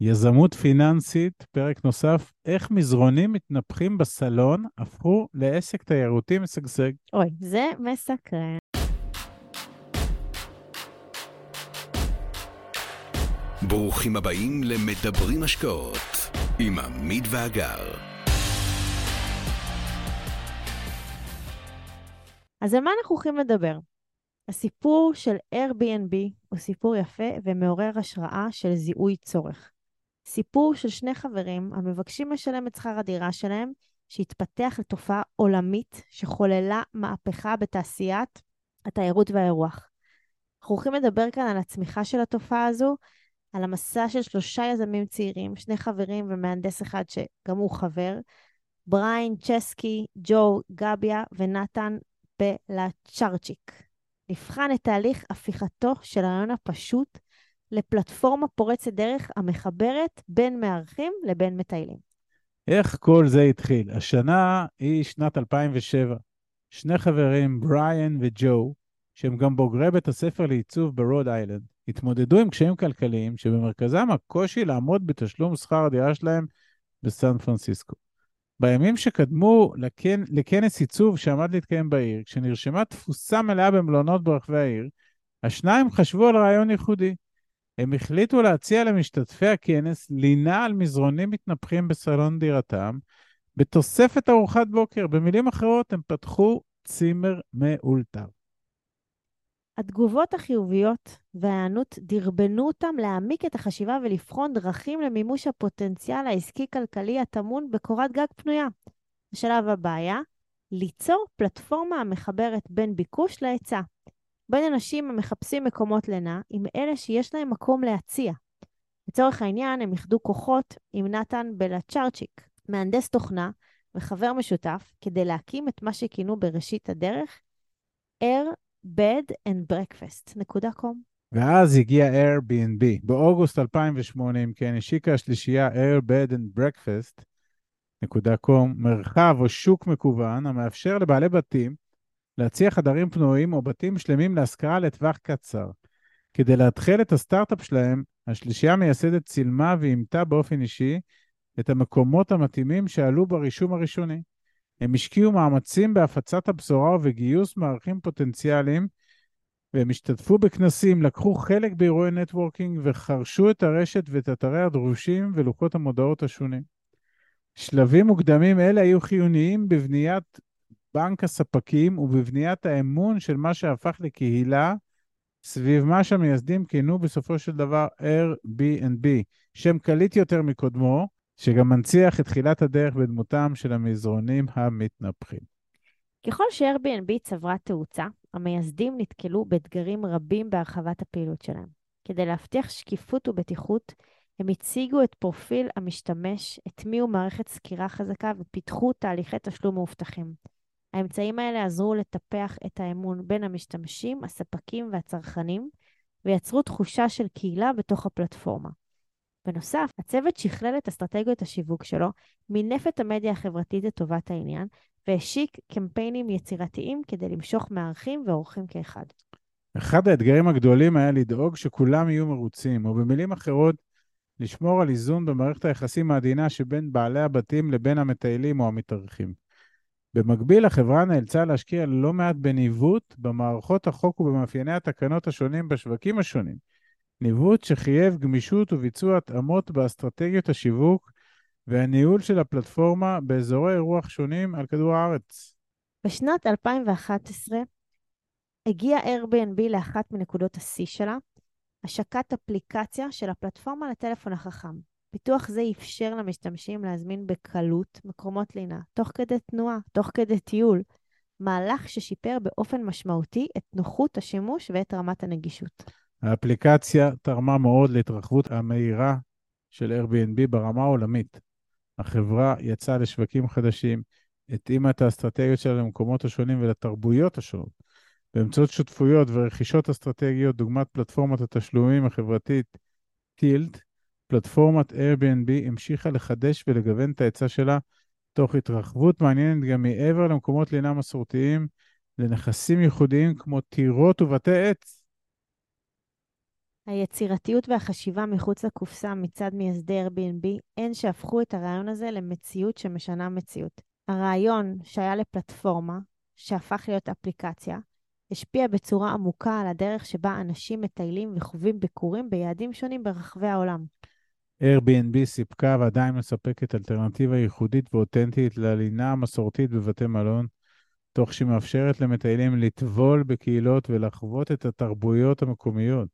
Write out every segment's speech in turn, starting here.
יזמות פיננסית, פרק נוסף, איך מזרונים מתנפחים בסלון הפכו לעסק תיירותי משגשג. אוי, זה מסקרן. ברוכים הבאים למדברים השקעות עם עמית ואגר. אז על מה אנחנו הולכים לדבר? הסיפור של Airbnb הוא סיפור יפה ומעורר השראה של זיהוי צורך. סיפור של שני חברים המבקשים לשלם את שכר הדירה שלהם, שהתפתח לתופעה עולמית שחוללה מהפכה בתעשיית התיירות והאירוח. אנחנו הולכים לדבר כאן על הצמיחה של התופעה הזו, על המסע של שלושה יזמים צעירים, שני חברים ומהנדס אחד שגם הוא חבר, בריין צ'סקי, ג'ו גביה ונתן בלצ'רצ'יק. נבחן את תהליך הפיכתו של הרעיון הפשוט לפלטפורמה פורצת דרך המחברת בין מארחים לבין מטיילים. איך כל זה התחיל? השנה היא שנת 2007. שני חברים, בריאן וג'ו, שהם גם בוגרי בית הספר לעיצוב ברוד איילנד, התמודדו עם קשיים כלכליים שבמרכזם הקושי לעמוד בתשלום שכר הדירה שלהם בסן פרנסיסקו. בימים שקדמו לכנ... לכנס עיצוב שעמד להתקיים בעיר, כשנרשמה תפוסה מלאה במלונות ברחבי העיר, השניים חשבו על רעיון ייחודי. הם החליטו להציע למשתתפי הכנס לינה על מזרונים מתנפחים בסלון דירתם, בתוספת ארוחת בוקר. במילים אחרות, הם פתחו צימר מאולתר. התגובות החיוביות וההיענות דרבנו אותם להעמיק את החשיבה ולבחון דרכים למימוש הפוטנציאל העסקי-כלכלי הטמון בקורת גג פנויה. השלב הבא היה ליצור פלטפורמה המחברת בין ביקוש להיצע. בין אנשים המחפשים מקומות לינה עם אלה שיש להם מקום להציע. לצורך העניין, הם איחדו כוחות עם נתן בלצ'רצ'יק, מהנדס תוכנה וחבר משותף, כדי להקים את מה שכינו בראשית הדרך Air bed and breakfast.com. ואז הגיע Airbnb. באוגוסט 2008, אם כן, השיקה השלישייה Air bed and breakfast.com, מרחב או שוק מקוון המאפשר לבעלי בתים להציע חדרים פנויים או בתים שלמים להשכרה לטווח קצר. כדי להתחיל את הסטארט-אפ שלהם, השלישייה המייסדת צילמה ואימתה באופן אישי את המקומות המתאימים שעלו ברישום הראשוני. הם השקיעו מאמצים בהפצת הבשורה ובגיוס מערכים פוטנציאליים, והם השתתפו בכנסים, לקחו חלק באירועי נטוורקינג וחרשו את הרשת ואת אתרי הדרושים ולוחות המודעות השונים. שלבים מוקדמים אלה היו חיוניים בבניית בנק הספקים ובבניית האמון של מה שהפך לקהילה סביב מה שהמייסדים כינו בסופו של דבר Airbnb, שם קליט יותר מקודמו, שגם מנציח את תחילת הדרך בדמותם של המזרונים המתנפחים. ככל ש-Airbnb צברה תאוצה, המייסדים נתקלו באתגרים רבים בהרחבת הפעילות שלהם. כדי להבטיח שקיפות ובטיחות, הם הציגו את פרופיל המשתמש, הטמיעו מערכת סקירה חזקה ופיתחו תהליכי תשלום מאובטחים. האמצעים האלה עזרו לטפח את האמון בין המשתמשים, הספקים והצרכנים, ויצרו תחושה של קהילה בתוך הפלטפורמה. בנוסף, הצוות שכלל את אסטרטגיות השיווק שלו, מינף את המדיה החברתית לטובת העניין, והשיק קמפיינים יצירתיים כדי למשוך מארחים ואורחים כאחד. אחד האתגרים הגדולים היה לדאוג שכולם יהיו מרוצים, או במילים אחרות, לשמור על איזון במערכת היחסים העדינה שבין בעלי הבתים לבין המטיילים או המתארחים. במקביל, החברה נאלצה להשקיע לא מעט בניווט במערכות החוק ובמאפייני התקנות השונים בשווקים השונים. ניווט שחייב גמישות וביצוע התאמות באסטרטגיות השיווק והניהול של הפלטפורמה באזורי אירוח שונים על כדור הארץ. בשנת 2011 הגיע Airbnb לאחת מנקודות השיא שלה, השקת אפליקציה של הפלטפורמה לטלפון החכם. פיתוח זה אפשר למשתמשים להזמין בקלות מקומות לינה, תוך כדי תנועה, תוך כדי טיול, מהלך ששיפר באופן משמעותי את נוחות השימוש ואת רמת הנגישות. האפליקציה תרמה מאוד להתרחבות המהירה של Airbnb ברמה העולמית. החברה יצאה לשווקים חדשים, התאימה את האסטרטגיות שלה למקומות השונים ולתרבויות השונות. באמצעות שותפויות ורכישות אסטרטגיות, דוגמת פלטפורמת התשלומים החברתית טילט, פלטפורמת Airbnb המשיכה לחדש ולגוון את ההיצע שלה, תוך התרחבות מעניינת גם מעבר למקומות לינה מסורתיים, לנכסים ייחודיים כמו טירות ובתי עץ. היצירתיות והחשיבה מחוץ לקופסה מצד מייסדי Airbnb הן שהפכו את הרעיון הזה למציאות שמשנה מציאות. הרעיון שהיה לפלטפורמה, שהפך להיות אפליקציה, השפיע בצורה עמוקה על הדרך שבה אנשים מטיילים וחווים ביקורים ביעדים שונים ברחבי העולם. Airbnb סיפקה ועדיין מספקת אלטרנטיבה ייחודית ואותנטית ללינה המסורתית בבתי מלון, תוך שהיא מאפשרת למטיילים לטבול בקהילות ולחוות את התרבויות המקומיות.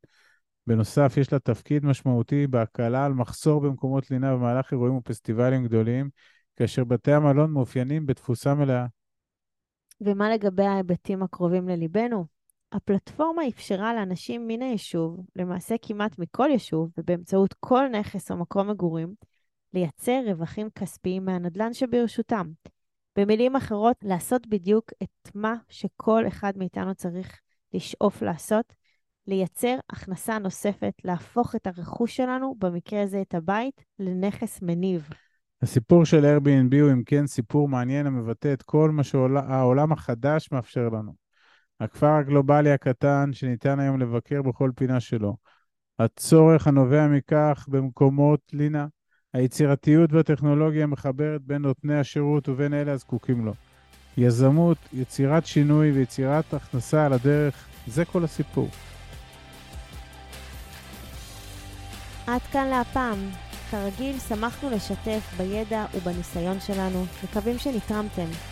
בנוסף, יש לה תפקיד משמעותי בהקלה על מחסור במקומות לינה במהלך אירועים ופסטיבלים גדולים, כאשר בתי המלון מאופיינים בתפוסה מלאה. ומה לגבי ההיבטים הקרובים לליבנו? הפלטפורמה אפשרה לאנשים מן היישוב, למעשה כמעט מכל יישוב, ובאמצעות כל נכס או מקום מגורים, לייצר רווחים כספיים מהנדל"ן שברשותם. במילים אחרות, לעשות בדיוק את מה שכל אחד מאיתנו צריך לשאוף לעשות, לייצר הכנסה נוספת, להפוך את הרכוש שלנו, במקרה הזה את הבית, לנכס מניב. הסיפור של Airbnb הוא אם כן סיפור מעניין המבטא את כל מה שהעולם החדש מאפשר לנו. הכפר הגלובלי הקטן שניתן היום לבקר בכל פינה שלו. הצורך הנובע מכך במקומות לינה. היצירתיות והטכנולוגיה מחברת בין נותני השירות ובין אלה הזקוקים לו. יזמות, יצירת שינוי ויצירת הכנסה על הדרך, זה כל הסיפור. עד כאן להפעם. כרגיל, שמחנו לשתף בידע ובניסיון שלנו, מקווים שנתרמתם.